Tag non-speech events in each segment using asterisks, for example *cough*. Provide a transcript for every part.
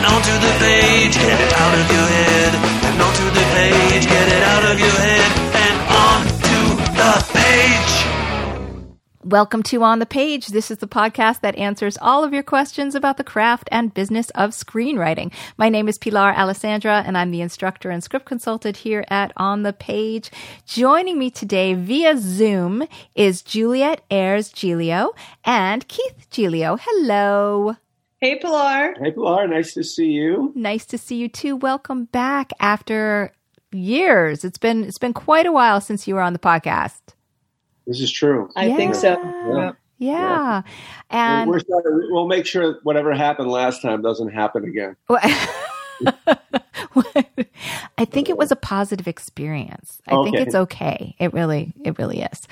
and onto the page. Get it out of your head and onto the page. Get it out of your head and onto the page. Welcome to On the Page. This is the podcast that answers all of your questions about the craft and business of screenwriting. My name is Pilar Alessandra, and I'm the instructor and script consultant here at On the Page. Joining me today via Zoom is Juliet Aires Giglio and Keith Giglio. Hello. Hey, Pilar. Hey, Pilar, nice to see you. Nice to see you too. Welcome back after years. It's been it's been quite a while since you were on the podcast. This is true. I think so. Yeah. Yeah. And We're sorry, we'll make sure whatever happened last time doesn't happen again. *laughs* I think it was a positive experience. I think it's okay. It really, it really is.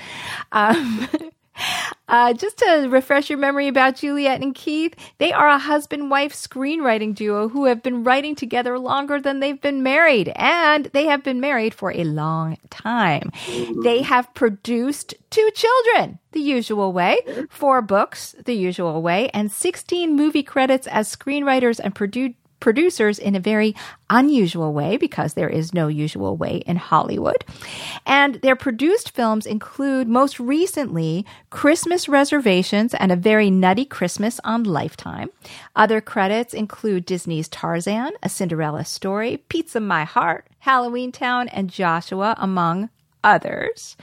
Um, *laughs* *laughs* uh, just to refresh your memory about Juliet and Keith, they are a husband wife screenwriting duo who have been writing together longer than they've been married, and they have been married for a long time. They have produced two children the usual way, four books the usual way, and 16 movie credits as screenwriters and produ- producers in a very unusual way because there is no usual way in Hollywood. And their produced films include most recently Christmas Reservations and A Very Nutty Christmas on Lifetime. Other credits include Disney's Tarzan, A Cinderella Story, Pizza My Heart, Halloween Town, and Joshua, among others.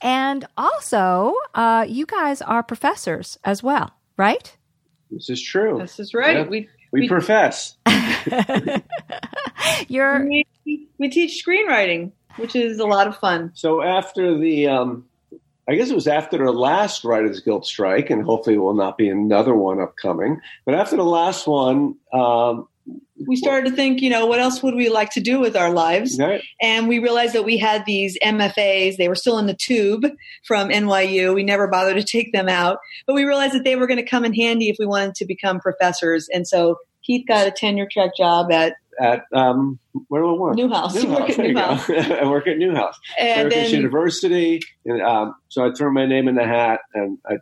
And also, uh, you guys are professors as well, right? This is true. This is right. Yeah. We, we, we- profess. *laughs* You're we we teach screenwriting, which is a lot of fun. So after the, um, I guess it was after the last Writers Guild strike, and hopefully it will not be another one upcoming. But after the last one, um, We started to think, you know, what else would we like to do with our lives? right, And we realized that we had these MFAs. They were still in the tube from NYU. We never bothered to take them out, but we realized that they were going to come in handy if we wanted to become professors. And so Keith got a tenure track job at at um, where do I work? Newhouse. You work at There you. Newhouse. *laughs* I work at Newhouse. and Syracuse then University. And, um, so I threw my name in the hat, and I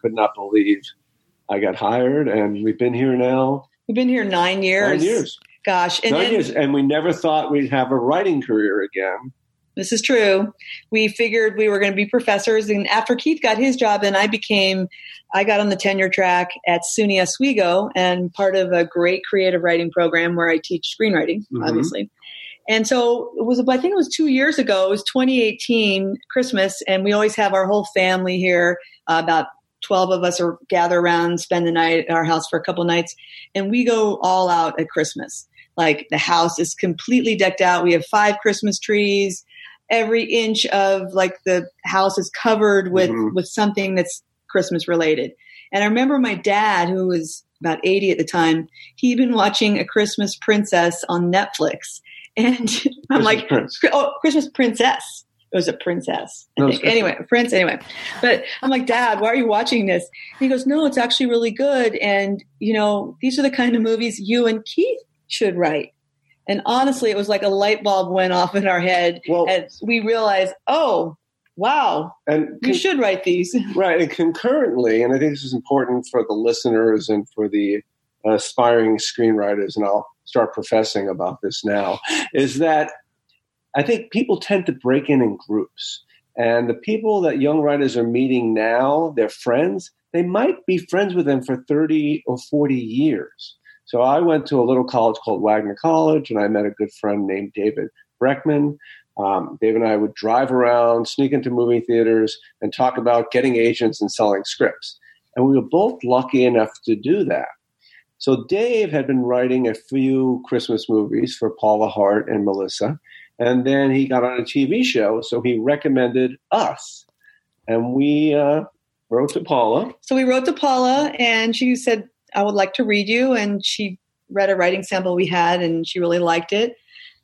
could not believe I got hired, and we've been here now we've been here nine years. nine years. Gosh. And nine then, years, and we never thought we'd have a writing career again. This is true. We figured we were going to be professors, and after Keith got his job, and I became. I got on the tenure track at SUNY Oswego and part of a great creative writing program where I teach screenwriting, Mhm. obviously. And so it was. I think it was two years ago. It was 2018 Christmas, and we always have our whole family here. Uh, about 12 of us are gather around, spend the night at our house for a couple nights, and we go all out at Christmas. Like the house is completely decked out. We have five Christmas trees every inch of like the house is covered with Mhm. with something that's Christmas related. And I remember my dad, who was about 80 at the time, he'd been watching A Christmas Princess on Netflix. *laughs* And I'm Christmas like, Prince. oh, Christmas Princess. It was a princess. I No, think. it's Anyway, prince. Anyway, but I'm like, Dad, why are you watching this? And he goes, No, it's actually really good. And you know, these are the kind of movies you and Keith should write. And honestly, it was like a light bulb went off in our head Well, as we realized, oh, wow, and you should write these. *laughs* right, and concurrently, and I think this is important for the listeners and for the aspiring screenwriters, and I'll start professing about this now, is that I think people tend to break in in groups. And the people that young writers are meeting now, their friends, they might be friends with them for 30 or 40 years. So I went to a little college called Wagner College, and I met a good friend named David Breckman. Um, Dave and I would drive around, sneak into movie theaters, and talk about getting agents and selling scripts. And we were both lucky enough to do that. So Dave had been writing a few Christmas movies for Paula Hart and Melissa. And then he got on a TV show, so he recommended us. And we uh, wrote to Paula. So we wrote to Paula, and she said, I would like to read you. And she read a writing sample we had, and she really liked it.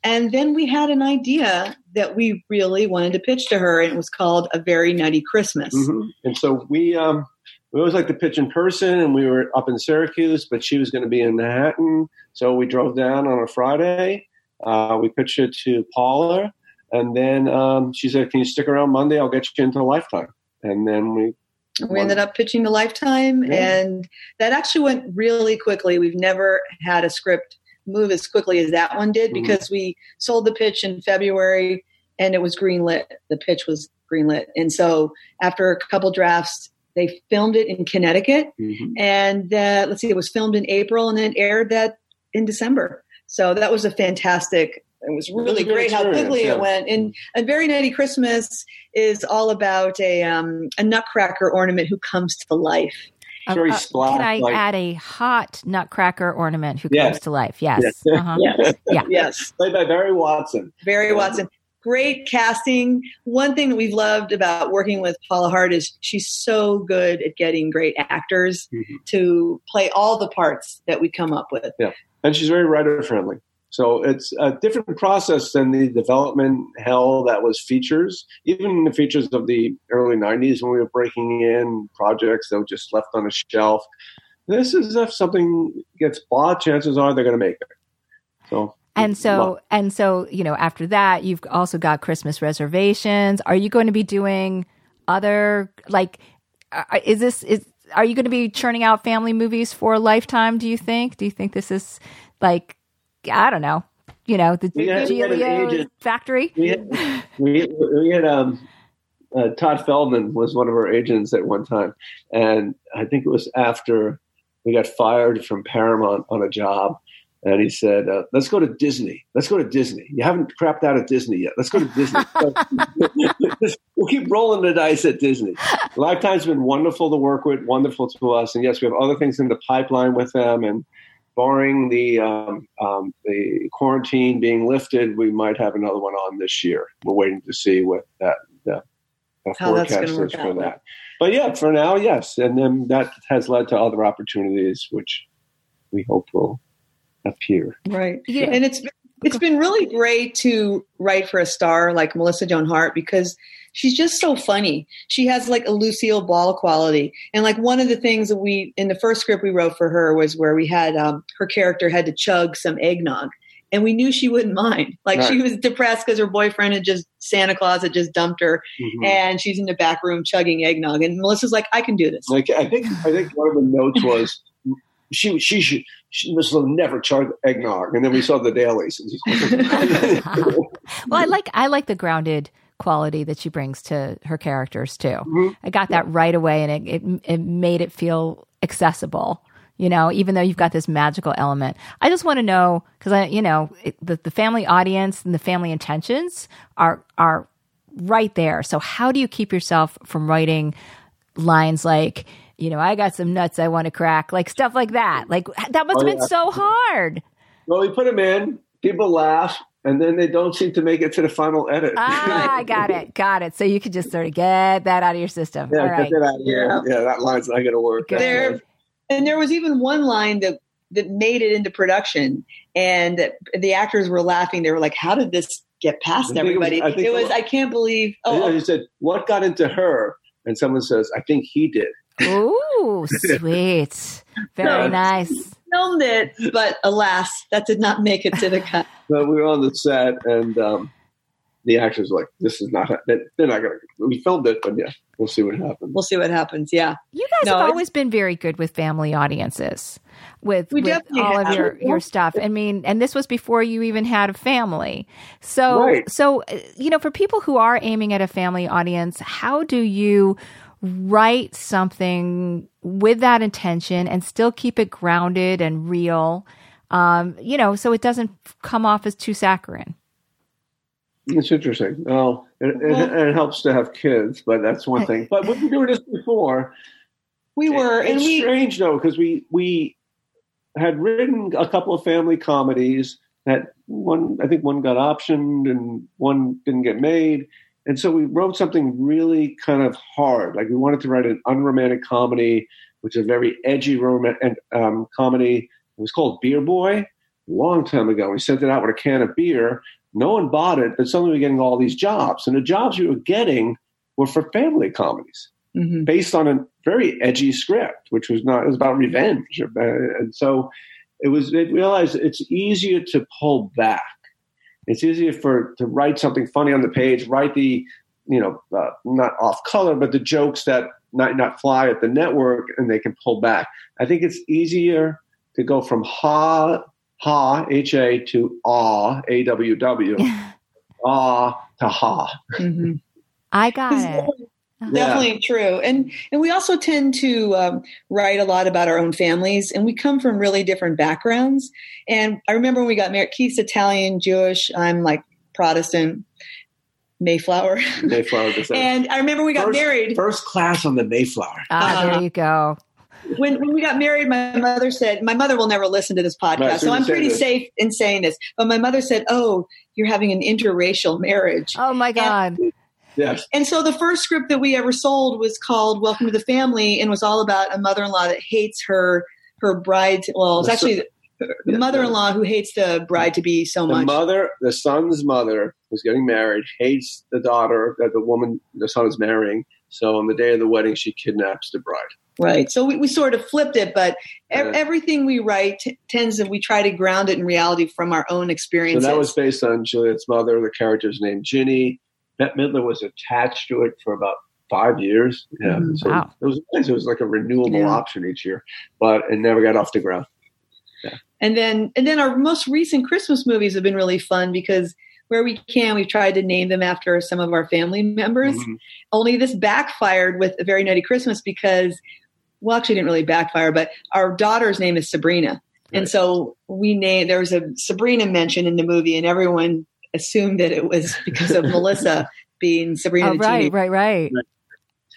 And then we had an idea that we really wanted to pitch to her, and it was called A Very Nutty Christmas. Mhm. And so we um, we always like to pitch in person, and we were up in Syracuse, but she was going to be in Manhattan, so we drove down on a Friday. Uh, we pitched it to Paula, and then um, she said, "Can you stick around Monday? I'll get you into Lifetime." And then we We ended up pitching to Lifetime, Yeah. and that actually went really quickly. We've never had a script move as quickly as that one did Mhm. because we sold the pitch in February and it was greenlit. The pitch was greenlit. And so after a couple drafts, they filmed it in Connecticut. Mhm. And uh, let's see, it was filmed in April and then it aired that in December. So that was a fantastic. It was was really a good great how quickly yeah. it went. And a very nutty Christmas is all about a um, a nutcracker ornament who comes to life. Very Uh, uh, Can I like- add a hot nutcracker ornament who Yes. comes to life? Yes. Yes. Uh-huh. Yes, Yeah. yes, played by Barry Watson. Barry Watson. Great casting. One thing that we've loved about working with Paula Hart is she's so good at getting great actors Mhm. to play all the parts that we come up with. And she's very writer friendly. So it's a different process than the development hell that was features. Even the features of the early '90s when we were breaking in projects that were just left on a shelf. This is if something gets bought, chances are they're going to make it. So And so, and so, you know, after that, you've also got Christmas reservations. Are you going to be doing other like? uh, Is this is? Are you going to be churning out family movies for a lifetime? Do you think? Do you think this is like, I don't know, you know, the We had- we had an Giglio agent- factory? we had, we, we had um, uh, Todd Feldman was one of our agents at one time, and I think it was after we got fired from Paramount on a job, and he said, uh, "Let's go to Disney. Let's go to Disney. You haven't crapped out at Disney yet. Let's go to Disney. *laughs* *laughs* we'll keep rolling the dice at Disney." Lifetime's been wonderful to work with, wonderful to us, and yes, we have other things in the pipeline with them, and. Barring the um, um, the quarantine being lifted, we might have another one on this year. We're waiting to see what that the, the How forecast is for out. that. But yeah, for now, yes, and then that has led to other opportunities, which we hope will appear. Right. Yeah. And it's it's been really great to write for a star like Melissa Joan Hart because she's just so funny. She has like a Lucille Ball quality. And like one of the things that we in the first script we wrote for her was where we had um, her character had to chug some eggnog. And we knew she wouldn't mind. Like she was depressed because her boyfriend had just Santa Claus had just dumped her, Mhm. and she's in the back room chugging eggnog. And Melissa's like, "I can do this." Like I think I think one of the notes was she she should she have never chug eggnog, and then we saw the dailies. *laughs* Well, I like I like the grounded quality that she brings to her characters too. Mhm. I got that right away, and it, it it made it feel accessible. You know, even though you've got this magical element, I just want to know because I, you know, it, the the family audience and the family intentions are are right there. So how do you keep yourself from writing lines like, you know, I got some nuts I want to crack, like stuff like that? Like that must Oh, have been so hard. well, we put them in, people laugh, and then they don't seem to make it to the final edit. Ah, *laughs* I got it. Got it. So you could just sort of get that out of your system. Yeah, All get right. that out of here. Yeah. Yeah, that line's not going to work. There and there was even one line that that made it into production and the actors were laughing they were like how did this get past I think it was- everybody I it was i can't believe Oh, oh, you said what got into her, and someone says, "I think he did." Ooh, sweet. Very No. nice. filmed it but alas that did not make it to the cut *laughs* But we were on the set, and um, the actors were like, "This is not. They're not going to." We filmed it, but yeah, we'll see what happens. we'll see what happens yeah You guys No, have always been very good with family audiences, with, We with definitely all of have. your, your stuff. I mean, and this was before you even had a family. So, Right. so uh, you know, for people who are aiming at a family audience, how do you write something with that intention and still keep it grounded and real? Um, you know, so it doesn't come off as too saccharine. It's interesting. Well, it, it, Well- it helps to have kids, but that's one thing. But we've been doing this before. we were and it's we strange though because we we had written a couple of family comedies that one I think one got optioned and one didn't get made, and so we wrote something really kind of hard. Like we wanted to write an unromantic comedy, which is a very edgy romantic um, comedy. It was called Beer Boy, a long time ago. We sent it out with a can of beer. No one bought it, but suddenly we were getting all these jobs. And the jobs we were getting were for family comedies Mhm. based on a very edgy script, which was not, it was about revenge. Uh, And so it was, it realized it's easier to pull back. It's easier for, to write something funny on the page, write the, you know, uh, not off color, but the jokes that might not fly at the network and they can pull back. I think it's easier to go from ha, ha, H A to aw, A W W, *laughs* aw to ha. Mhm. I got it. Definitely- Definitely true, and and we also tend to um, write a lot about our own families, and we come from really different backgrounds. And I remember when we got married, Keith's Italian, Jewish. I'm like Protestant, Mayflower. Mayflower *laughs* descent. and I remember we got First- married. First class on the Mayflower. Ah, Uh, there you go. when, when we got married, my mother said, my mother will never listen to this podcast, Right, so so I'm pretty this. safe in saying this. But my mother said, "Oh, you're having an interracial marriage." Oh my God. Yes. And so the first script that we ever sold was called Welcome to the Family and was all about a mother-in-law that hates her her bride. Well, it's actually the Yeah, mother-in-law who hates the bride to be so The much. mother, the son's mother, who's getting married, hates the daughter that the woman, the son is marrying. So on the day of the wedding, she kidnaps the bride. Right. So we, we sort of flipped it, but everything we write t- tends to we try to ground it in reality from our own So that was based on Juliet's mother. The character's named Ginny. Bette Midler was attached to it for about five years. Yeah. Mhm. So Wow. it was nice. It was like a renewable Yeah. option each year, but it never got off the ground. And then and then our most recent Christmas movies have been really fun because where we can, we've tried to name them after some of our family members. Mhm. Only this backfired with a very nutty Christmas because well actually it didn't really backfire, but our daughter's name is Sabrina. And so we named there was a Sabrina mention in the movie and everyone assumed that it was because of *laughs* Melissa being Sabrina Oh, right, teenager. right, right. Right.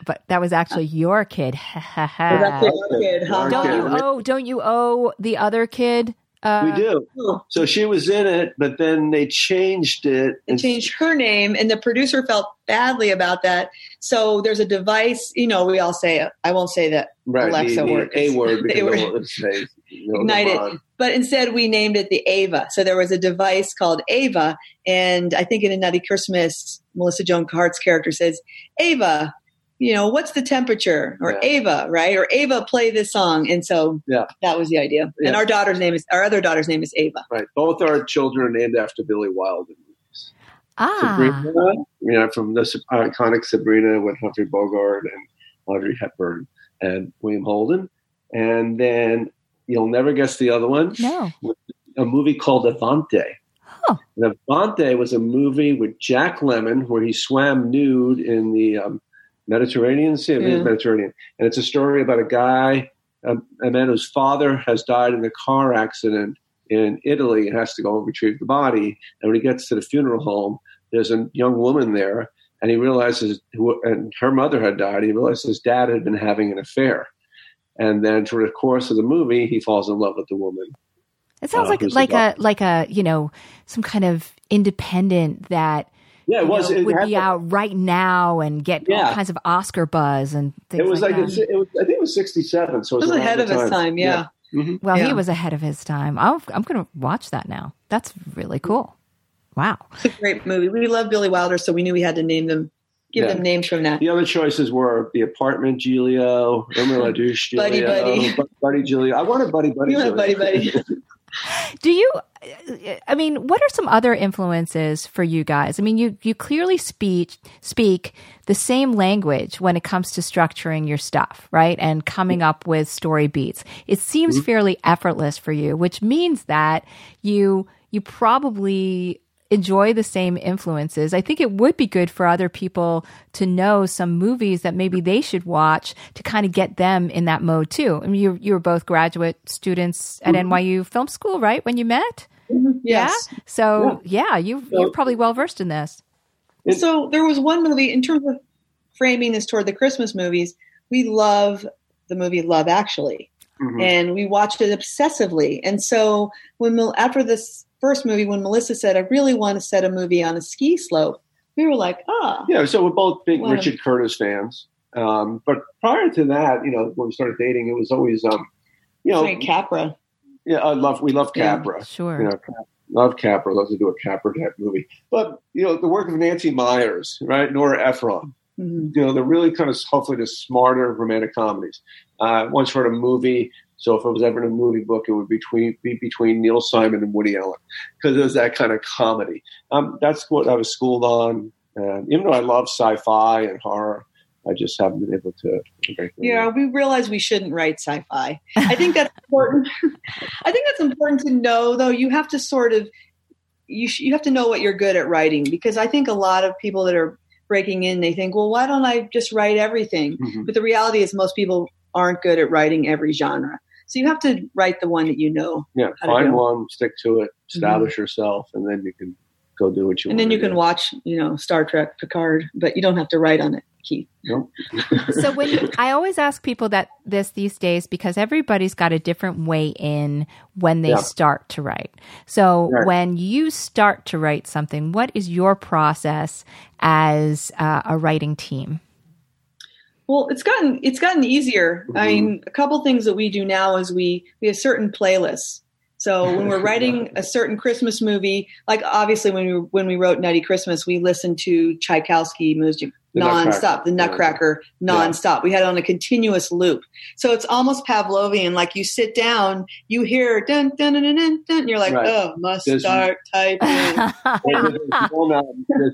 But that was actually your kid. Ha, *laughs* ha, Well, that's ha. our kid, huh? Don't kid. you owe? Don't you owe the other kid? Uh, we do. Oh. So she was in it, but then they changed it. and changed her name and the producer felt badly about that so there's a device you know we all say it i won't say that right, Alexa the, the works. A word *laughs* They because were- no one would say, you know, Ignite it. But instead we named it the ava so there was a device called ava and i think in a nutty christmas melissa joan hart's character says ava you know what's the temperature or Yeah. ava right or ava play this song and so Yeah. that was the idea Yeah. and our daughter's name is our other daughter's name is ava Right. Both our children are named after Billy Wilder. Ah, Sabrina, you know, from the iconic Sabrina with Humphrey Bogart and Audrey Hepburn and William Holden. And then you'll never guess the other one, no. a movie called Avanti. Huh. And Avanti was a movie with Jack Lemmon where he swam nude in the um, Mediterranean Sea, Yeah. Mediterranean. And it's a story about a guy, a, a man whose father has died in a car accident in Italy and has to go and retrieve the body. And when he gets to the funeral home, there's a young woman there, and he realizes, who, and her mother had died. He realizes his dad had been having an affair. And then through the course of the movie, he falls in love with the woman. It sounds Uh, like like a doc- like a you know some kind of independent that Yeah, it you was. know, it would be the- out right now and get all Yeah. kinds of Oscar buzz and things It was like, that. it's- it was, I think it was '67, so it it was, was ahead the of its time yeah. Mhm. well, he was ahead of his time. I'm I'm going to watch that now. That's really cool. Wow. It's a great movie. We love Billy Wilder, so we knew we had to name them, give Yeah. them names from that. The other choices were The Apartment, Giglio, Irma La Douce, Buddy, Buddy. Um, buddy Giglio. I wanted Buddy Buddy. You want Giglio. Buddy Buddy. *laughs* Do you? I mean, what are some other influences for you guys? I mean, you you clearly speak speak the same language when it comes to structuring your stuff, right? And coming up with story beats. It seems mm-hmm. fairly effortless for you, which means that you you probably enjoy the same influences. I think it would be good for other people to know some movies that maybe they should watch to kind of get them in that mode too. I mean, you you were both graduate students at NYU Film School, right? When you met, Yes. yeah. So yeah, you you're probably well versed in this. So there was one movie in terms of framing this toward the Christmas movies. We love the movie Love Actually, Mhm. and we watched it obsessively. And so when Mel- after this first movie, when Melissa said, "I really want to set a movie on a ski slope," we were like, "Ah, Yeah, so we're both big Wow. Richard Curtis fans. Um, but prior to that, you know, when we started dating, it was always, um, you know, Frank Capra." Yeah, I love. We love Capra. Yeah, sure. You know, love Capra. Love to do a Capra type movie. But you know, the work of Nancy Meyers, right? Nora Ephron. Mm-hmm. You know, they're really kind of hopefully the smarter romantic comedies. Uh, once read a movie. So if it was ever in a movie book, it would be between, be between Neil Simon and Woody Allen because it was that kind of comedy. Um, that's what I was schooled on. And even though I love sci-fi and horror, I just haven't been able to. Yeah, we realize we shouldn't write sci-fi. I think that's *laughs* important. I think that's important to know, though. You have to sort of you sh- you have to know what you're good at writing because I think a lot of people that are breaking in they think, well, why don't I just write everything? Mm-hmm. But the reality is, most people aren't good at writing every genre. So you have to write the one that you know. Yeah, find one, stick to it, establish mm-hmm. yourself, and then you can go do what you. Want. And then you can do. watch, you know, Star Trek, Picard, but you don't have to write on it. Keith. Nope. *laughs* so when you, I always ask people that this these days because everybody's got a different way in when they yeah. start to write. So right. when you start to write something, what is your process as uh, a writing team? Well, it's gotten it's gotten easier. Mm-hmm. I mean, a couple things that we do now is we we have certain playlists so when we're *laughs* writing a certain Christmas movie, like obviously when we when we wrote Nutty Christmas, we listened to Tchaikovsky music the nonstop, Nutcracker. the Nutcracker yeah. nonstop. We had it on a continuous loop. So it's almost Pavlovian. Like you sit down, you hear dun dun dun dun dun, dun and you're like, right. oh, must there's, start typing.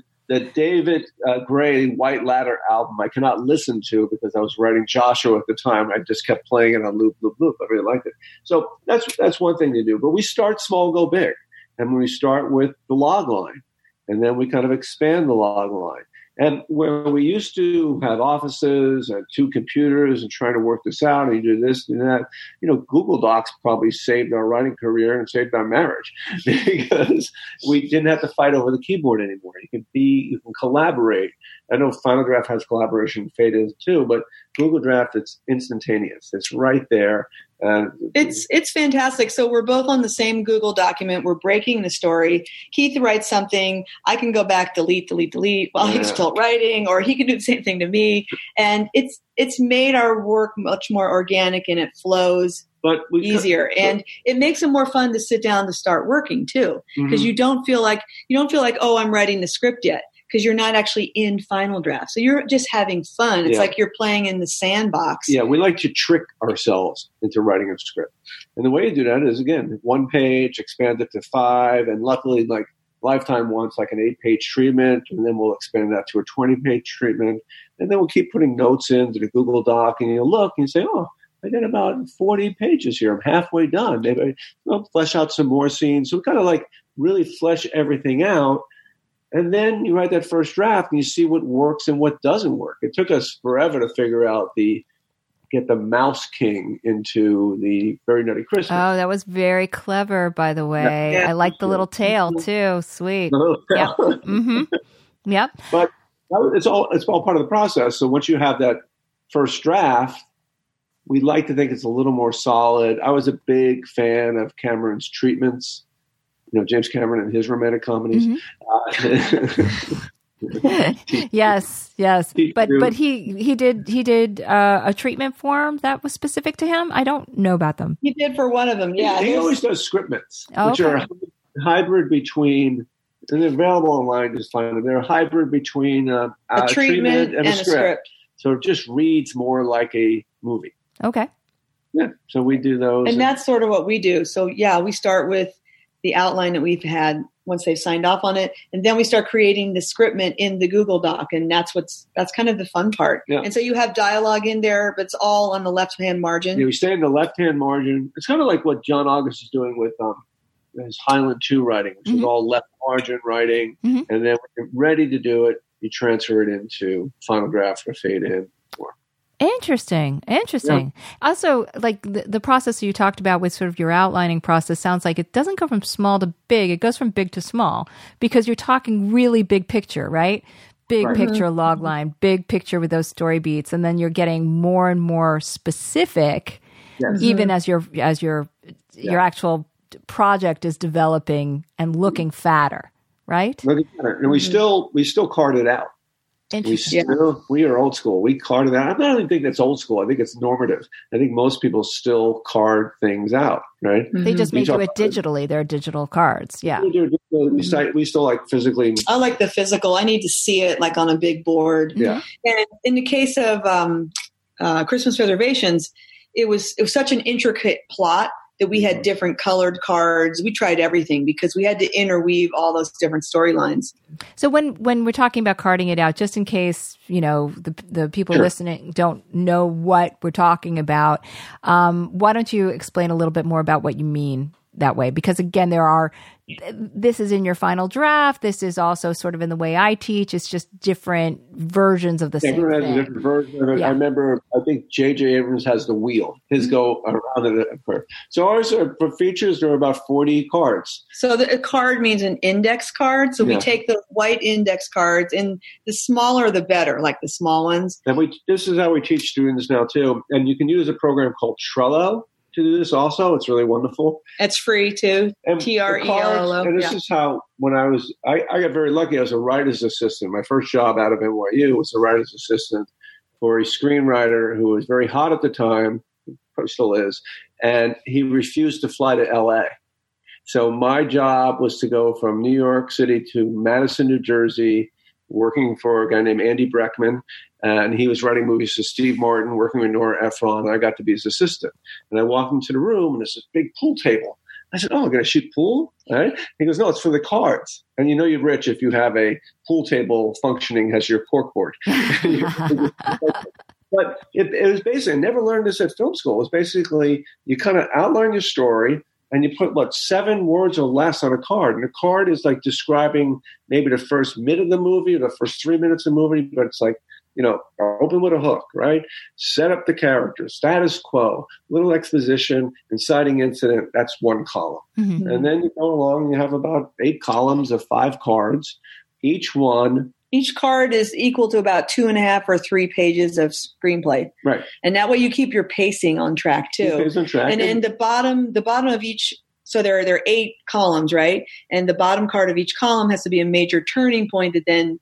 *laughs* the David uh, Gray White Ladder album I cannot listen to because I was writing Joshua at the time. I just kept playing it on loop, loop, loop. I really liked it. So that's that's one thing to do. But we start small, go big, and we start with the log line, and then we kind of expand the log line. And where we used to have offices and two computers and trying to work this out and you do this and that, you know, Google Docs probably saved our writing career and saved our marriage *laughs* because we didn't have to fight over the keyboard anymore. You can be, you can collaborate. I know Final Draft has collaboration, Fade In too, but Google Draft, it's instantaneous. It's right there. Uh, it's it's fantastic. So we're both on the same Google document. We're breaking the story. Keith writes something. I can go back, delete, delete, delete while yeah. he's still writing, or he can do the same thing to me. And it's it's made our work much more organic and it flows but easier could, and it makes it more fun to sit down to start working too because mm-hmm. you don't feel like you don't feel like oh i'm writing the script yet because you're not actually in final draft. So you're just having fun. It's yeah. like you're playing in the sandbox. Yeah, we like to trick ourselves into writing a script. And the way you do that is again, one page, expand it to five, and luckily like Lifetime wants like an eight page treatment, and then we'll expand that to a 20 page treatment. And then we'll keep putting notes into the Google Doc, and you'll look and you say, oh, I did about 40 pages here. I'm halfway done. Maybe I'll flesh out some more scenes. So we kind of like really flesh everything out and then you write that first draft and you see what works and what doesn't work. It took us forever to figure out the get the Mouse King into the Very Nutty Christmas. Oh, that was very clever, by the way. Yeah. I like the little tail too. Sweet. Yep. mm-hmm. Yep. But it's all it's all part of the process. So once you have that first draft, we like to think it's a little more solid. I was a big fan of Cameron's treatments you know James Cameron and his romantic comedies. Mm-hmm. Uh, *laughs* yes, yes, but but he he did he did uh, a treatment form that was specific to him. I don't know about them. He did for one of them. Yeah, he, he always does scriptments, oh, which okay. are hybrid between. And they're available online. Just find them. They're a hybrid between uh, a, treatment, treatment and, and, a, script. a script. So it just reads more like a movie. Okay. Yeah. So we do those, and, and that's sort of what we do. So yeah, we start with the outline that we've had once they've signed off on it and then we start creating the scriptment in the google doc and that's what's that's kind of the fun part yeah. and so you have dialogue in there but it's all on the left hand margin yeah we stay in the left hand margin it's kind of like what john august is doing with um, his highland 2 writing which mm-hmm. is all left margin writing mm-hmm. and then when you're ready to do it you transfer it into final draft or fade in Interesting. Interesting. Yeah. Also, like the, the process you talked about with sort of your outlining process sounds like it doesn't go from small to big. It goes from big to small because you're talking really big picture, right? Big right. picture mm-hmm. log line, big picture with those story beats. And then you're getting more and more specific yes. even mm-hmm. as your, as your, yeah. your actual project is developing and looking fatter, right? Looking fatter. And we mm-hmm. still, we still card it out. We still we are old school. We carded out. I don't even think that's old school. I think it's normative. I think most people still card things out, right? They Mhm. just We made you it digitally. They're digital cards. Yeah. We, do, we, still, we still like physically. I like the physical. I need to see it like on a big board. Mm-hmm. Yeah. And in the case of um, uh, Christmas reservations, it was it was such an intricate plot that we had different colored cards. We tried everything because we had to interweave all those different storylines. So when when we're talking about carding it out, just in case you know the the people Sure. listening don't know what we're talking about, um, why don't you explain a little bit more about what you mean that way? Because again, there are this is in your final draft. This is also sort of in the way I teach. It's just different versions of the same Everyone has a thing. different version of it. Yeah. I remember, I think J.J. Abrams has the wheel. His Mm-hmm. go around it. So ours are for features. There are about forty cards. So the, a card means an index card. So we take the white index cards, and the smaller the better, like the small ones. And we this is how we teach students now too. And you can use a program called Trello to do this. Also, it's really wonderful. It's free too. T R E L O, And this yeah. is how when I was I, I got very lucky. I was a writer's assistant. My first job out of NYU was a writer's assistant for a screenwriter who was very hot at the time, probably still is, and he refused to fly to LA. So my job was to go from New York City to Madison, New Jersey, working for a guy named Andy Breckman, and he was writing movies for Steve Martin, working with Nora Ephron. And I got to be his assistant. And I walked into the room, and there's this big pool table. I said, "Oh, I'm going to shoot pool." All right? He goes, "No, it's for the cards." And you know you're rich if you have a pool table functioning as your corkboard. *laughs* but it, it was basically I never learned this at film school. It was basically you kind of outline your story and you put what seven words or less on a card, and a card is like describing maybe the first minute of the movie or the first three minutes of the movie, but it's like you know open with a hook, right? Set up the character, status quo, little exposition, inciting incident. That's one column. Mhm. And then you go along and you have about eight columns of five cards. Each one, Each card is equal to about two and a half or three pages of screenplay, right, and that way you keep your pacing on track too. on track. and in the bottom the bottom of each so there are there are eight columns right and the bottom card of each column has to be a major turning point that then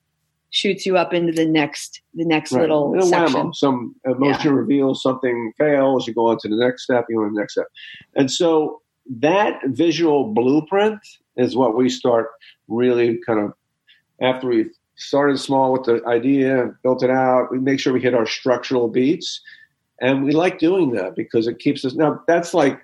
shoots you up into the next the next Right. little And section. Some emotion reveals, something fails, you go on to the next step, you go on to the next step. And so that visual blueprint is what we start really kind of after we started small with the idea, built it out, we make sure we hit our structural beats. And we like doing that because it keeps us now that's like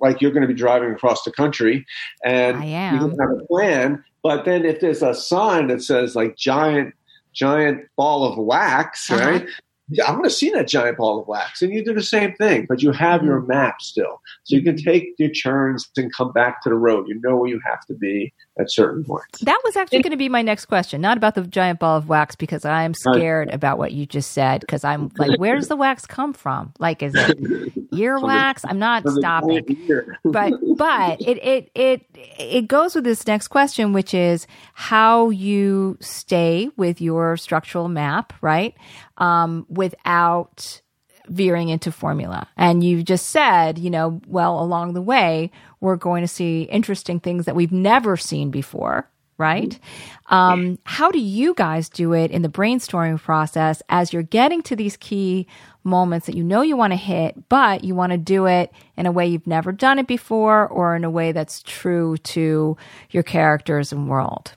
like you're going to be driving across the country and you don't have a plan. But then if there's a sign that says like giant, giant ball of wax, Uh-huh. right? Yeah, I want to see that giant ball of wax. And you do the same thing, but you have your map still. So you can take your turns and come back to the road. You know where you have to be at certain points. That was actually going to be my next question, not about the giant ball of wax, because I'm scared about what you just said. Because I'm like, where does the wax come from? Like, is it *laughs* earwax? I'm not stopping. *laughs* but but it it it it goes with this next question which is how you stay with your structural map right um, without veering into formula. And you just said you know well along the way we're going to see interesting things that we've never seen before right? Um, how do you guys do it in the brainstorming process as you're getting to these key moments that you know you want to hit, but you want to do it in a way you've never done it before or in a way that's true to your characters and world?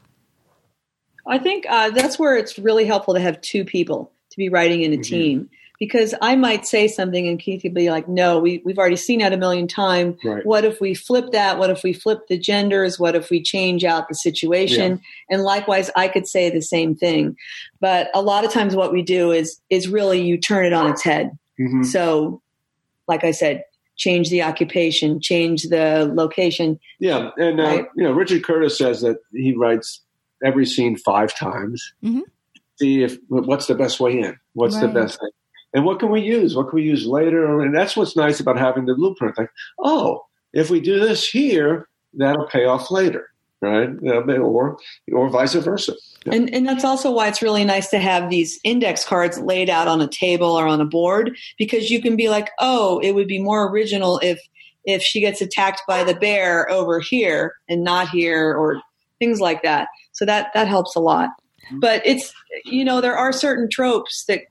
i think uh, that's where it's really helpful to have two people to be writing in a team because i might say something and keith would be like no we, we've already seen that a million times Right. what if we flip that what if we flip the genders what if we change out the situation and likewise i could say the same thing but a lot of times what we do is is really you turn it on its head Mhm. so like i said change the occupation change the location Yeah, and uh, Right. you know, Richard Curtis says that he writes every scene five times. Mhm. See if what's the best way in. What's the best thing, and what can we use? What can we use later? And that's what's nice about having the blueprint. Like, oh, if we do this here, that'll pay off later, right? Or or vice versa. Yeah. And and that's also why it's really nice to have these index cards laid out on a table or on a board because you can be like, oh, it would be more original if if she gets attacked by the bear over here and not here or things like that. So that that helps a lot. Mm-hmm. but it's you know there are certain tropes that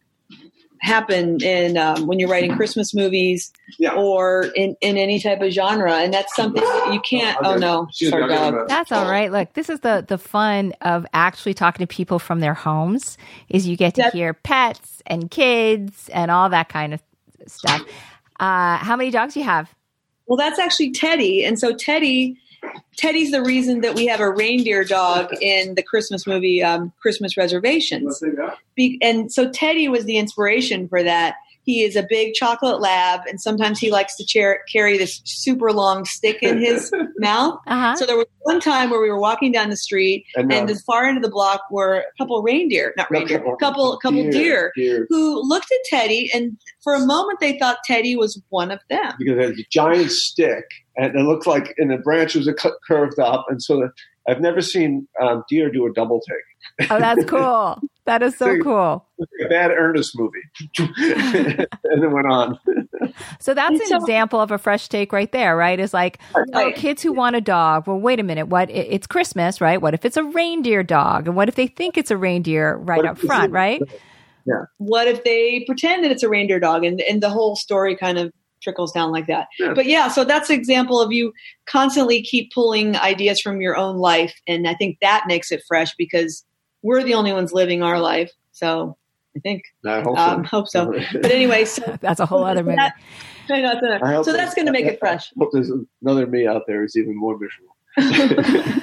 happen in um, when you're writing Christmas movies Yeah. or in, in any type of genre, and that's something that you can't. I'll Oh no, sorry, dog. That's all right. Look, this is the the fun of actually talking to people from their homes is you get to That- hear pets and kids and all that kind of stuff. Uh, how many dogs do you have? Well, that's actually Teddy, and so Teddy, Teddy's the reason that we have a reindeer dog in the Christmas movie um, Christmas Reservations. Be- and so Teddy was the inspiration for that. He is a big chocolate lab, and sometimes he likes to chair- carry this super long stick in his *laughs* mouth. Uh huh. So there was one time where we were walking down the street, And, and as far into the block were a couple reindeer, not reindeer, couple- couple couple deer, deer. who looked at Teddy, and for a moment they thought Teddy was one of them. because it has a giant stick and it looked like and the branches are cu- curved up and so the, I've never seen um, deer do a double take. Oh, that's *laughs* cool. That is so cool. Like a bad Ernest movie, *laughs* and then went on. So that's an so- example of a fresh take right there, right? Is like, oh, kids who want a dog. Well, wait a minute. What? It's Christmas, right? What if it's a reindeer dog? And what if they think it's a reindeer right up front, a- right? What if they pretend that it's a reindeer dog, and and the whole story kind of trickles down like that. Yeah. But yeah, so that's an example of you constantly keep pulling ideas from your own life, and I think that makes it fresh because we're the only ones living our life. So I think I hope um, so. hope so. But anyway, so *laughs* That's a whole other movie. That- I know, it's a- I hope so that's going to make it fresh. I hope there's another me out there who's even more visual. *laughs* *laughs*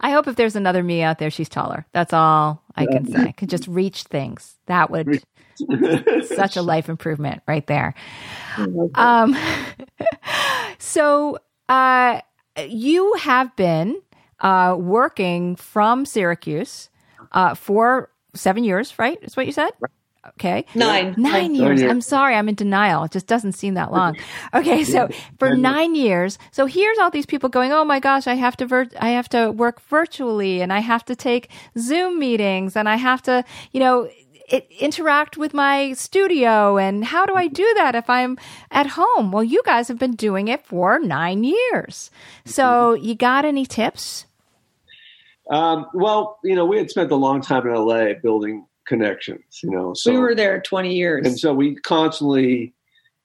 I hope if there's another me out there, she's taller. That's all I can say. I Can just reach things. That would Reach- such a *laughs* life improvement right there. Um, *laughs* so uh, you have been uh, working from Syracuse uh, for seven years, right? Is what you said? Okay. Nine. Nine Nine years. years. I'm sorry, I'm in denial. It just doesn't seem that long. *laughs* Okay, so for nine years, so here's all these people going, "Oh my gosh, I have to vir- I have to work virtually, and I have to take Zoom meetings, and I have to, you know." It, interact with my studio and how do I do that if I'm at home? Well, you guys have been doing it for nine years. So, you got any tips? Um, well, you know, we had spent a long time in LA building connections. You know, so we were there 20 years. and so we constantly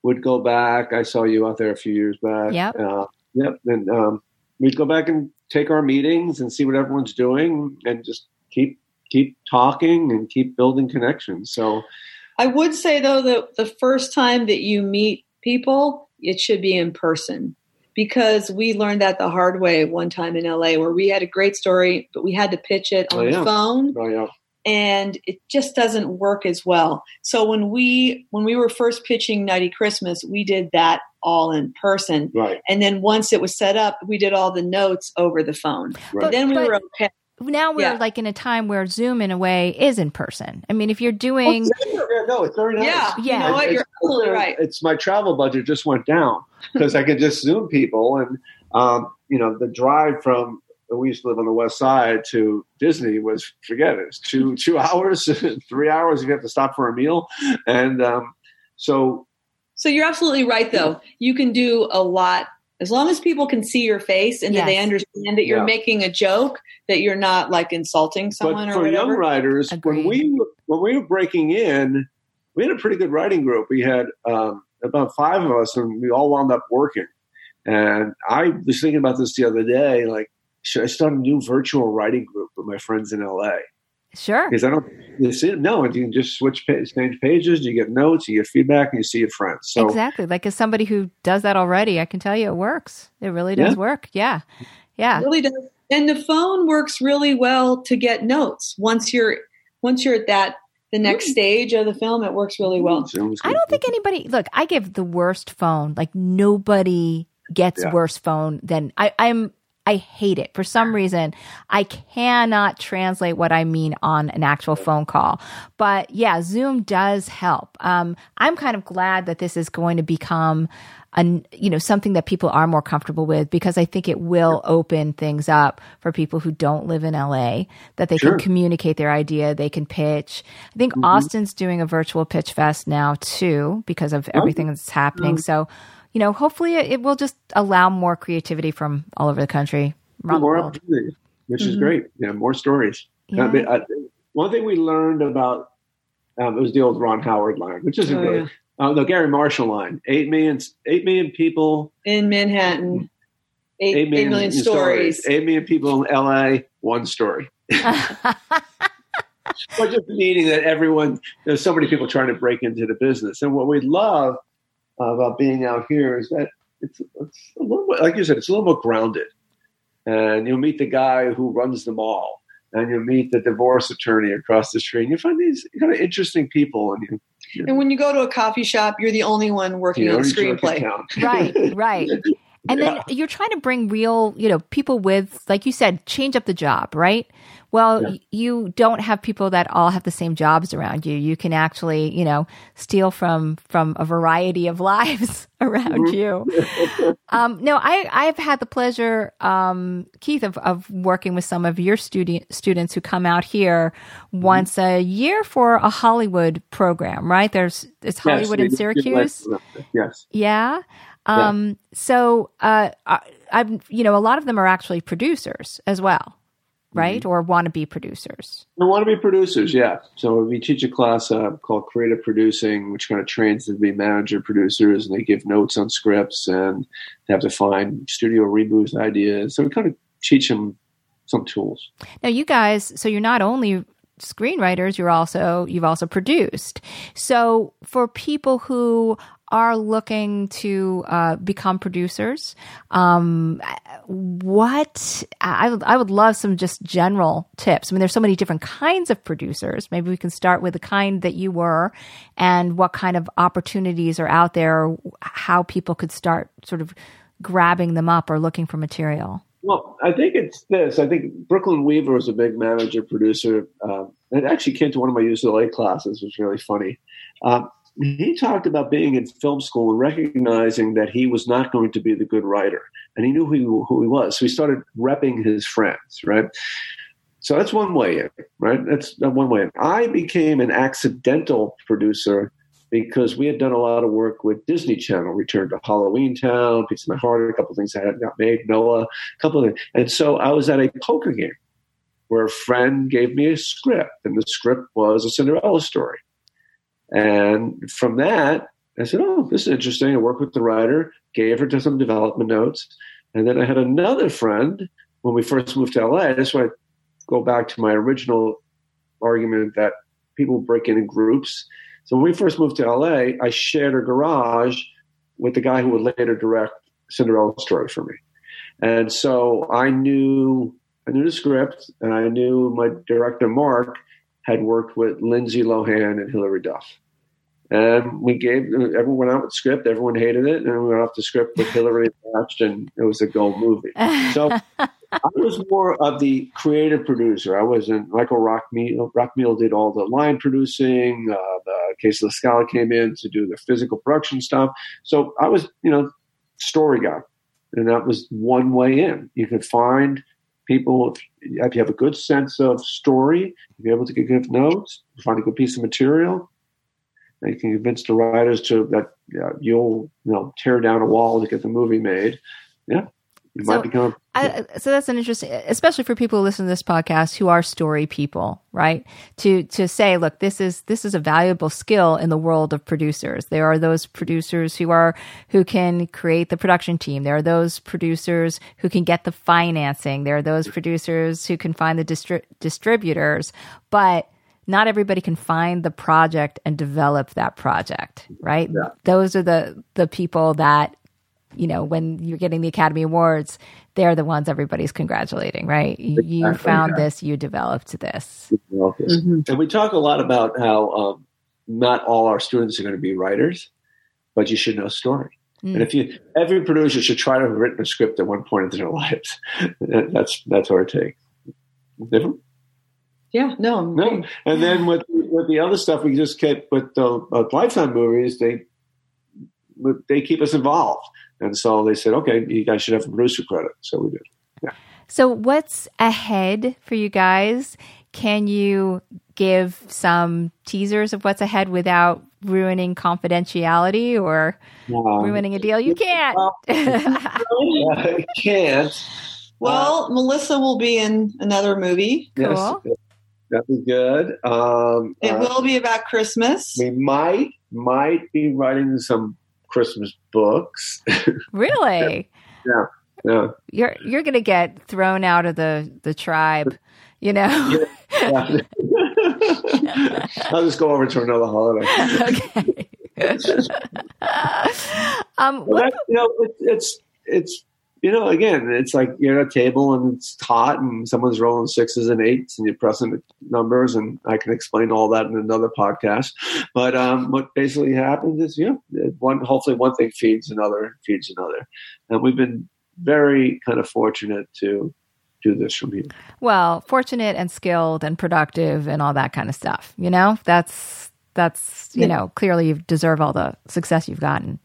would go back. I saw you out there a few years back. Yep. Uh, yep. And um, we'd go back and take our meetings and see what everyone's doing, and just keep keep talking and keep building connections. So I would say though that the first time that you meet people, it should be in person because we learned that the hard way one time in LA where we had a great story, but we had to pitch it on Oh, yeah. the phone oh yeah, and it just doesn't work as well. So when we when we were first pitching Nutty Christmas, we did that all in person. right, And then once it was set up, we did all the notes over the phone. right. then we but- were okay. Now we're Yeah. like in a time where Zoom, in a way, is in person. I mean, if you're doing, Yeah, no, it's very nice. Yeah, Yeah. You know what? You're absolutely right. It's my travel budget just went down *laughs* because I could just Zoom people, and um, you know the drive from we used to live on the west side to Disney was forget it. It's two two *laughs* hours, *laughs* three hours if you have to stop for a meal, and um, so So you're absolutely right, though. You can do a lot as long as people can see your face and that they understand that you're Yeah. making a joke, that you're not like insulting someone but or for whatever. young writers, Agreed. when we were, when we were breaking in, we had a pretty good writing group. We had um, about five of us, and we all wound up working. And I was thinking about this the other day, like, should I start a new virtual writing group with my friends in LA? Sure. Because I don't, you see, no, you can just switch pa- change pages, you get notes, you get feedback, and you see your friends. So exactly. Like as somebody who does that already, I can tell you it works. It really does Yeah. work. Yeah. Yeah. It really does. And the phone works really well to get notes. Once you're once you're at that the next hmm. stage of the film, it works really well. Hmm, I don't think anybody look, I give the worst phone. Like nobody gets Yeah. worse phone than I, I'm I hate it. For some reason, I cannot translate what I mean on an actual phone call. But yeah, Zoom does help. Um, I'm kind of glad that this is going to become an, you know, something that people are more comfortable with because I think it will open things up for people who don't live in LA that they Sure. can communicate their idea, they can pitch. I think Austin's doing a virtual pitch fest now too because of everything that's happening. So, you know, hopefully it, it will just allow more creativity from all over the country. around the more opportunities, which Mm-hmm. is great. Yeah, more stories. Yeah. I mean, I, one thing we learned about um, it was the old Ron Howard line, which isn't Oh, good. yeah. Uh, the Garry Marshall line: eight million, eight million people, In Manhattan, eight, eight million, eight million stories. Eight million people in L.A. One story. *laughs* But just meaning that everyone, there's so many people trying to break into the business. And what we love Uh, about being out here is that it's, it's a little bit, like you said, it's a little more grounded. And you'll meet the guy who runs the mall, and you'll meet the divorce attorney across the street. And you find these kind of interesting people, and you, And when you go to a coffee shop, you're the only one working you know, on the screenplay. right, *laughs* right. And then you're trying to bring real, you know, people with, like you said, change up the job, right? Well, Yeah. you don't have people that all have the same jobs around you. You can actually, you know, steal from from a variety of *laughs* lives around you. um, no, I I've had the pleasure, um, Keith, of, of working with some of your student students who come out here once a year for a Hollywood program, right? There's it's Hollywood Yes, in Syracuse. like- Yes. Yeah. Um, So, uh, I, I'm, you know, a lot of them are actually producers as well, right? Or want to be producers. They want to be producers, yeah. So we teach a class uh, called creative producing, which kind of trains them to be manager producers, and they give notes on scripts and they have to find studio reboot ideas. So we kind of teach them some tools. Now, you guys, so you're not only screenwriters, you're also you've also produced. So, for people who are looking to uh, become producers, um, what I would I would love some just general tips. I mean, there's so many different kinds of producers. Maybe we can start with the kind that you were, and what kind of opportunities are out there, how people could start sort of grabbing them up or looking for material. Well, I think it's this. I think Brooklyn Weaver was a big manager producer. Um, it actually came to one of my UCLA classes, which was really funny. Um, he talked about being in film school and recognizing that he was not going to be the good writer, and he knew who he, who he was. So he started repping his friends, right? So that's one way in, right? That's one way in. I became an accidental producer because we had done a lot of work with Disney Channel, Return to Halloween Town, Piece of My Heart, a couple of things that had got made, Noah, a couple of things. And so I was at a poker game where a friend gave me a script, and the script was a Cinderella story. And from that, I said, Oh, this is interesting. I worked with the writer, gave her to some development notes. And then I had another friend when we first moved to LA. That's why I go back to my original argument that people break in in groups. So when we first moved to LA, I shared a garage with the guy who would later direct Cinderella story for me. And so I knew I knew the script and I knew my director Mark had worked with Lindsay Lohan and Hilary Duff. And we gave everyone went out with the script, everyone hated it, and we went off the script with Hilary attached and it was a gold movie. So *laughs* I was more of the creative producer. I wasn't Michael Rachmil. Rachmil did all the line producing. Uh, the Casey La Scala came in to do the physical production stuff. So I was, you know, story guy, and that was one way in. You could find people if, you have a good sense of story, if you're able to give notes, find a good piece of material. And you can convince the writers to that you'll you know tear down a wall to get the movie made. Yeah, you So- might become I, so that's an interesting, especially for people who listen to this podcast who are story people, right? To to say, look, this is this is a valuable skill in the world of producers. There are those producers who are who can create the production team. There are those producers who can get the financing. There are those producers who can find the distri- distributors, but not everybody can find the project and develop that project, right? Yeah. Those are the the people that you know, when you're getting the Academy Awards, they're the ones everybody's congratulating, right? You, you found yeah. this, you developed this. office. Mhm. And we talk a lot about how um, not all our students are going to be writers, but you should know story. Mm. And if you, every producer should try to have written a script at one point in their *laughs* lives. that's that's our take. Different? Yeah, no, I'm No. agreeing. And then with with the other stuff, we just kept with the uh, lifetime movies. They they keep us involved, and so they said, okay, you guys should have a producer credit. So we did. Yeah. So, what's ahead for you guys? Can you give some teasers of what's ahead without ruining confidentiality or Um, ruining a deal? You can't. *laughs* I can't. Well, Melissa will be in another movie. Cool. Yes. That'd be good. Um, It uh, will be about Christmas. we might might be writing some Christmas books. *laughs* Really? yeah. Yeah. You're you're gonna get thrown out of the the tribe, you know. *laughs* Yeah. *laughs* I'll just go over to another holiday. okay. um, Well, what, that, you know, it, it's it's you know, again, it's like you're at a table and it's hot and someone's rolling sixes and eights and you're pressing numbers and I can explain all that in another podcast. But um, what basically happens is, you know, one hopefully one thing feeds another, feeds another, and we've been very kind of fortunate to do this from here. well, fortunate and skilled and productive and all that kind of stuff. You know, that's that's you Yeah. know clearly you deserve all the success you've gotten.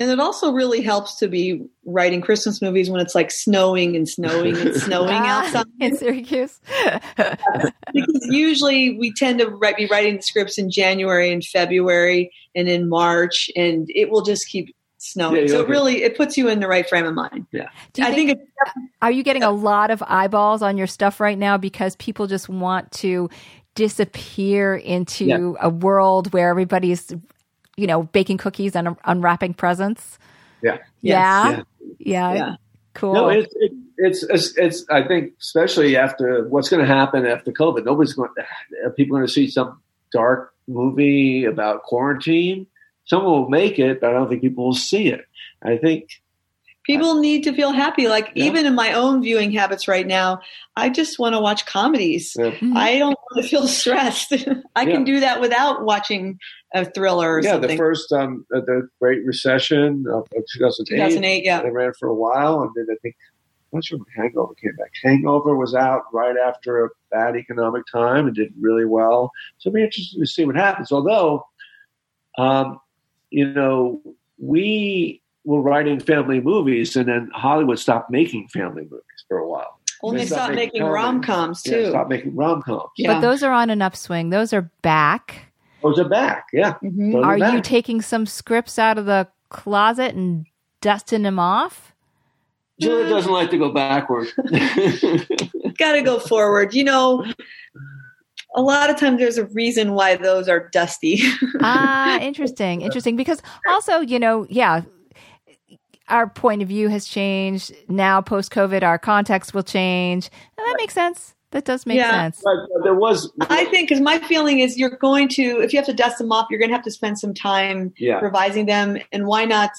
And it also really helps to be writing Christmas movies when it's like snowing and snowing and *laughs* snowing Ah, outside. *laughs* in Syracuse. *laughs* because usually we tend to write, be writing the scripts in January and February and in March, and it will just keep snowing. Yeah, so it really, it puts you in the right frame of mind. Do you I think, it's Are you getting a lot of eyeballs on your stuff right now because people just want to disappear into Yeah. a world where everybody's, you know, baking cookies and unwrapping presents? Yeah. Yeah. Yeah. Yeah. yeah. Cool. No, it's, it, it's it's it's. I think especially after what's going to happen after COVID, nobody's going. Are people going to see some dark movie about quarantine? Someone will make it, but I don't think people will see it. I think People need to feel happy. Like Yeah. even in my own viewing habits right now, I just want to watch comedies. uh, Mhm. I don't want to feel *laughs* stressed. *laughs* I Yeah. can do that without watching a thriller or yeah, something. the first um, uh, the Great Recession of, of 2008, 2008, yeah. They ran for a while, and then I think I'm not sure when Hangover came back. Hangover was out right after a bad economic time and did really well. So it'll be interesting to see what happens. Although, um, you know, we were writing family movies, and then Hollywood stopped making family movies for a while. Well, They they stopped stopped making making rom coms Yeah, too. stopped making rom coms. Yeah. But those are on an upswing. Those are back. Those are back. Yeah. Mhm. Those Are you taking some scripts out of the closet and dusting them off? Julia doesn't like to go backward. *laughs* *laughs* got to go forward. You know, a lot of times there's a reason why those are dusty. *laughs* ah, interesting, interesting. Because also, you know, yeah, our point of view has changed now. Post COVID, our context will change, and that makes sense. That does make Yeah. sense. But there was, I think because my feeling is you're going to, if you have to dust them off, you're going to have to spend some time yeah, revising them, and why not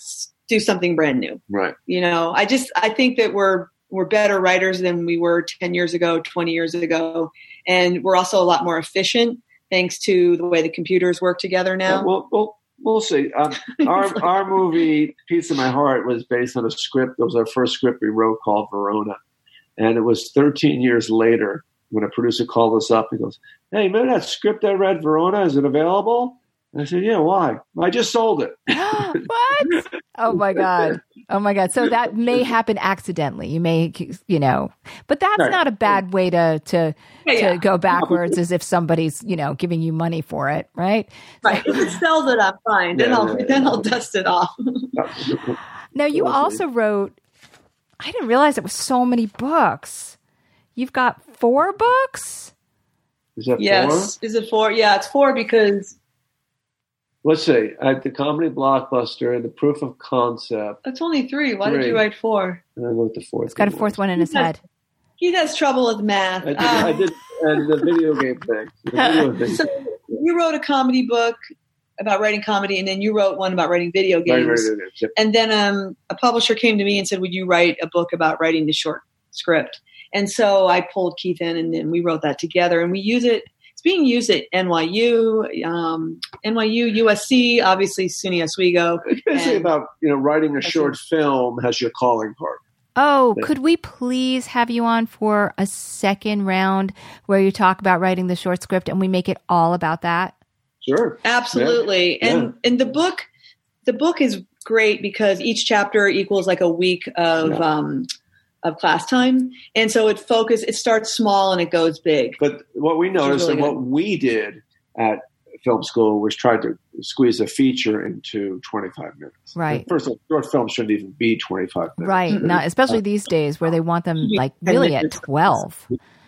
do something brand new? right. You know, I just I think that we're we're better writers than we were 10 years ago, 20 years ago, and we're also a lot more efficient thanks to the way the computers work together now. we'll, we'll, we'll see. Um, *laughs* our our movie, Piece of My Heart, was based on a script. It was our first script we wrote called Verona, and it was 13 years later when a producer called us up. He goes, "Hey, remember that script I read, Verona? Is it available?" And I said, "Yeah, why? I just sold it." *gasps* what? Oh my god. Oh my god. So that may happen accidentally. You may, you know, but that's Right. not a bad way to to Yeah, yeah. to go backwards as if somebody's, you know, giving you money for it, right? Right. If it sells it, I'm fine. Then Yeah, I'll yeah, yeah. then I'll dust it off. *laughs* Now you also wrote I didn't realize it was so many books. You've got four books? Is that yes. Is it four? Yeah, it's four because? Let's see. At the comedy blockbuster, the proof of concept, That's only three. Why did you write four? and I wrote the fourth. He's got a fourth one in his Yeah. head. He has trouble with math. I did, Um, I did, and the video game thing. The *laughs* video thing. so you wrote a comedy book about writing comedy, and then you wrote one about writing video games. right, right, right. Yep. And then um, a publisher came to me and said, "Would you write a book about writing the short script?" And so I pulled Keith in, and then we wrote that together, and we use it. It's being used at NYU, um, NYU, USC, obviously SUNY Oswego. It's basically And- about you know writing a That's short film has your calling card. Oh, could we please have you on for a second round where you talk about writing the short script and we make it all about that? Sure. Absolutely. Yeah. And and the book the book is great because each chapter equals like a week of Yeah. um of class time. And so it focus it starts small and it goes big. But what we noticed really and what we did at film school was try to squeeze a feature into 25 minutes. Right. And First of all, short films shouldn't even be 25 minutes. Right. Not especially these days where they want them like really at minutes. 12.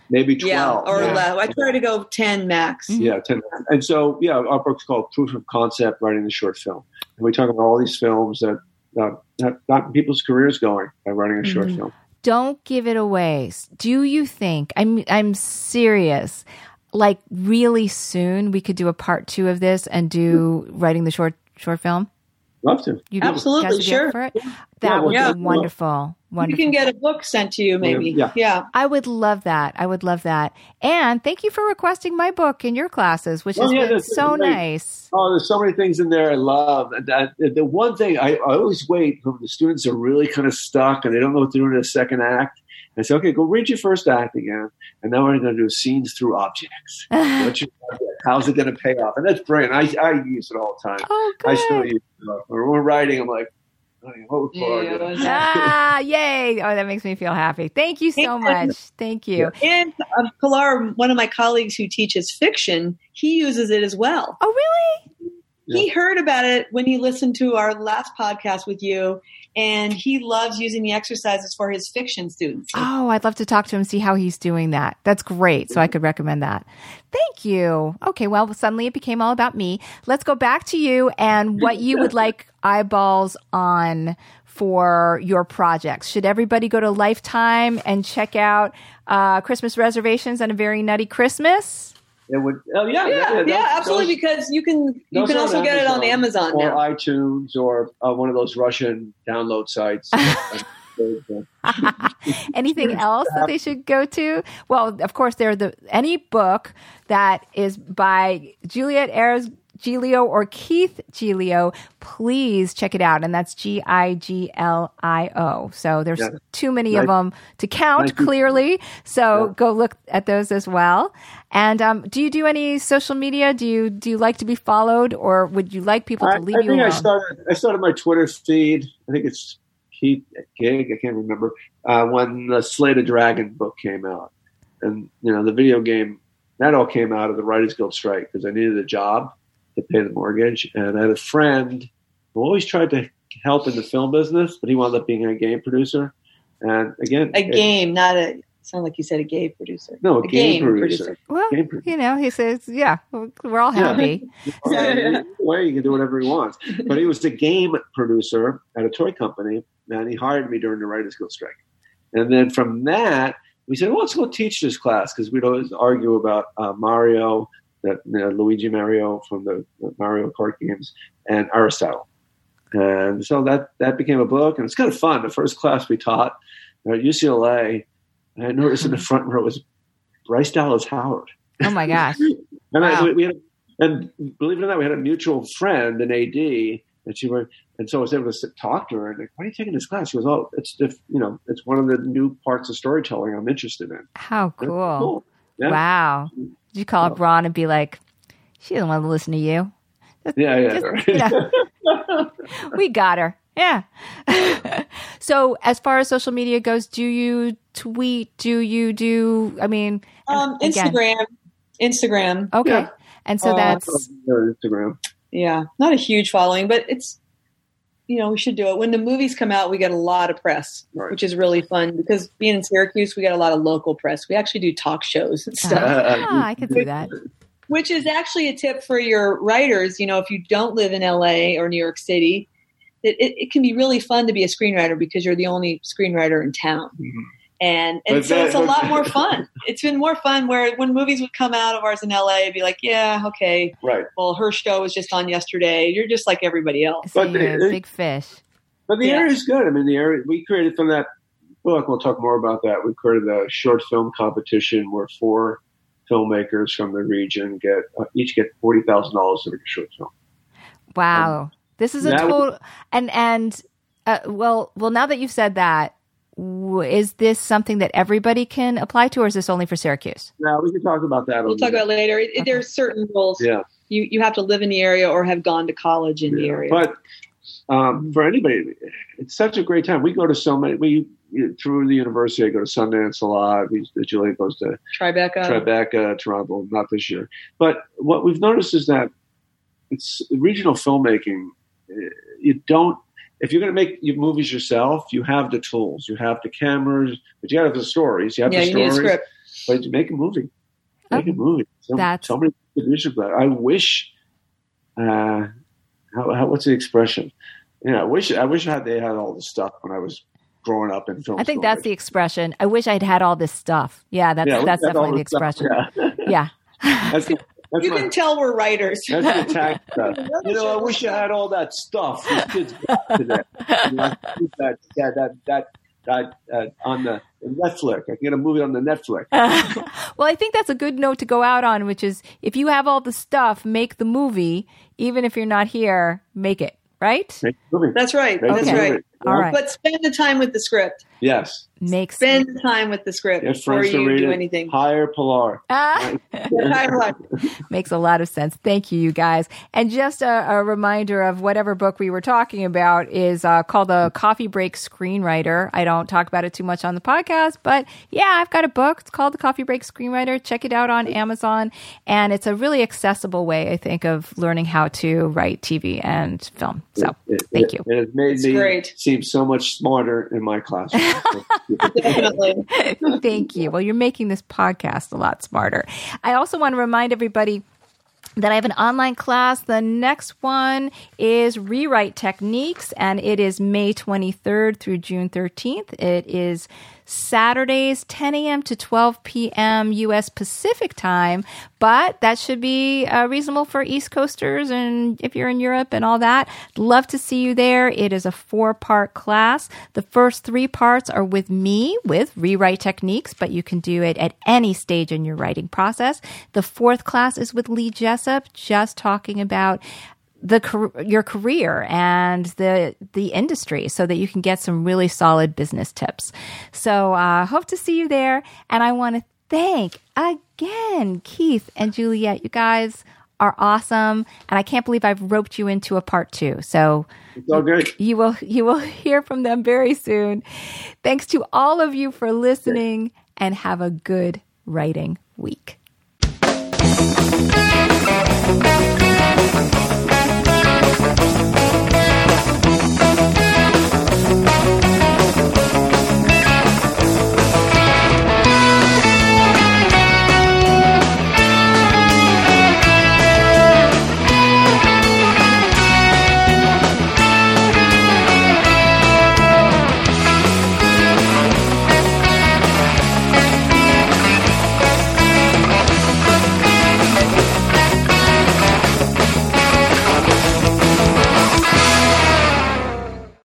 Maybe twelve. Yeah, or Yeah. less. I try to go ten max. Mhm. Yeah, 10 And so, yeah, our book's called Proof of Concept Writing the Short Film. And we talk about all these films that uh, have gotten people's careers going by writing a short Mhm. film. Don't give it away. Do you think? I'm I'm serious. Like really soon, we could do a part two of this and do writing the short short film. Love to. You Absolutely, guys would be sure. for it? Yeah, That would yeah. be wonderful. You can get a book sent to you, maybe. Yeah. Yeah. I would love that. I would love that. And thank you for requesting my book in your classes, which Oh, has yeah, been that's so great. nice. Oh, there's so many things in there I love. And that, the one thing I, I always wait when the students are really kind of stuck and they don't know what to do in the second act. I say, okay, go read your first act again. And now we're going to do scenes through objects. *laughs* What's your object? How's it going to pay off? And that's brilliant. I, I use it all the time. oh, good. I still good. use it. When we're writing, I'm like, oh, what would Laura Yeah, do? it was- ah, *laughs* yay. Oh, that makes me feel happy. Thank you so And- much. Thank you. And um, Pilar, one of my colleagues who teaches fiction, he uses it as well. Oh, really? He heard about it when he listened to our last podcast with you, and he loves using the exercises for his fiction students. Oh, I'd love to talk to him, see how he's doing that. That's great. So I could recommend that. Thank you. Okay, well, suddenly it became all about me. Let's go back to you and what you would like *laughs* eyeballs on for your projects. Should everybody go to Lifetime and check out uh, Christmas reservations and a very nutty Christmas? It would, oh, yeah. yeah, yeah, those- absolutely. those- because you can you can also on get it on Amazon or now. iTunes or uh, one of those Russian download sites. *laughs* *laughs* Anything else that they should go to? Well, of course, there the any book that is by Juliet Aires Giglio or Keith Giglio, please check it out. And that's G I G L I O. So there's Yeah. too many of them to count you. clearly. So Yeah. go look at those as well. And um, do you do any social media? Do you do you like to be followed, or would you like people I, to leave I you think alone? I started. I started my Twitter feed. I think it's Keith Gig. I can't remember uh, when the Slay the Dragon book came out, and you know the video game that all came out of the Writers Guild strike because I needed a job to pay the mortgage, and I had a friend who always tried to help in the film business, but he wound up being a game producer. And again, a it- game, not a. Sound like you said a gay producer. no, a, a game, game producer. producer. well, Game producer. you know, he says, yeah, we're all happy. *laughs* Yeah. way he can do whatever he wants. But he was the game producer at a toy company, and he hired me during the Writers Guild strike. And then from that, we said, well, let's go teach this class because we'd always argue about uh, Mario, that you know, Luigi Mario from the, the Mario Kart games, and Aristotle. And so that that became a book, and it's kind of fun. The first class we taught uh, at UCLA, I noticed in the front row was Bryce Dallas Howard. Oh my gosh. *laughs* And I, Wow. we, we had, and believe it or not, we had a mutual friend, an AD, and she were, and so I was able to sit, talk to her. And like, why are you taking this class? She goes, oh, it's the, you know, it's one of the new parts of storytelling I'm interested in. How cool. Yeah. Wow. Did you call up Ron and be like, she doesn't want to listen to you? Yeah, yeah. Just, right. you know, *laughs* we got her. Yeah. *laughs* so, as far as social media goes, do you tweet? Do you do, I mean, Um, Instagram, Instagram. Okay. Yeah. And so Uh, that's, Instagram. Yeah, not a huge following, but it's you know we should do it. When the movies come out, we get a lot of press, Right. which is really fun because being in Syracuse, we get a lot of local press. We actually do talk shows and stuff. ah, I could do that. which is actually a tip for your writers. You know, if you don't live in LA or New York City, it, it, it can be really fun to be a screenwriter because you're the only screenwriter in town. Mhm. And, and But so that- it's a lot more *laughs* fun. It's been more fun where when movies would come out of ours in LA, it'd be like, yeah, okay, Right. well, her show was just on yesterday. You're just like everybody else. But you're the- a big fish. But the Yeah. area is good. I mean, the area we created from that book. We'll talk more about that. We created a short film competition where four filmmakers from the region get uh, each get forty thousand dollars to make a short film. Wow. This is a that- total, and, and, uh, well, well, now that you've said that, w- is this something that everybody can apply to, or is this only for Syracuse? No, we can talk about that. We'll talk the- about it later. It, Okay. There's certain rules. Yeah. You you have to live in the area or have gone to college in the area. But um, for anybody, it's such a great time. We go to so many. We through the university, I go to Sundance a lot. We, Julia goes to Tribeca. Tribeca, Toronto, not this year. But what we've noticed is that it's regional filmmaking. eh, You don't. If you're going to make movies yourself, you have the tools, you have the cameras, but you have the stories. You have yeah, the you need a stories. script. but you make a movie. Make Oh, a movie. Some, that's- somebody produce that. I wish. Uh, how, how, what's the expression? Yeah, I wish. I wish I had they had all this stuff when I was growing up in film. I think school. that's the expression. I wish I'd had all this stuff. Yeah, that's Yeah, that's I had all definitely the this stuff. expression. Yeah. Yeah. *laughs* that's the, that's You my, can tell we're writers. *laughs* That's the *laughs* attack stuff. You know, I wish I had all that stuff. These kids got today. You know, I could put that, yeah, that, that, that, uh, on the Netflix. I can get a movie on the Netflix. *laughs* well, I think that's a good note to go out on, which is if you have all the stuff, make the movie. Even if you're not here, make it. Right? Make a movie. That's right. Make That's Okay. right. Movie. All right. But spend the time with the script. Yes. Makes Spend the time with the script Get before you do it. anything. Hire Pilar. Ah. Entire *laughs* life. Makes a lot of sense. Thank you, you guys. And just a, a reminder of whatever book we were talking about is uh, called The Coffee Break Screenwriter. I don't talk about it too much on the podcast, but yeah, I've got a book. It's called The Coffee Break Screenwriter. Check it out on Amazon. And it's a really accessible way, I think, of learning how to write TV and film. So It- thank you. It has made It's me great. Seem so much smarter in my classroom. *laughs* Definitely. Thank you. Well, you're making this podcast a lot smarter. I also want to remind everybody that I have an online class. The next one is Rewrite Techniques, and it is May 23rd through June 13th. It is Saturdays, 10 a.m. to 12 p.m. U.S. Pacific time, but that should be uh, reasonable for East Coasters and if you're in Europe and all that. Love to see you there. It is a four part class. The first three parts are with me with rewrite techniques, but you can do it at any stage in your writing process. The fourth class is with Lee Jessup, just talking about the your career and the the industry so that you can get some really solid business tips. So uh, hope to see you there, and I want to thank again Keith and Juliet. You guys are awesome, and I can't believe I've roped you into a part two. So you will you will *laughs* hear from them very soon. Thanks to all of you for listening, and have a good writing week. Thank you.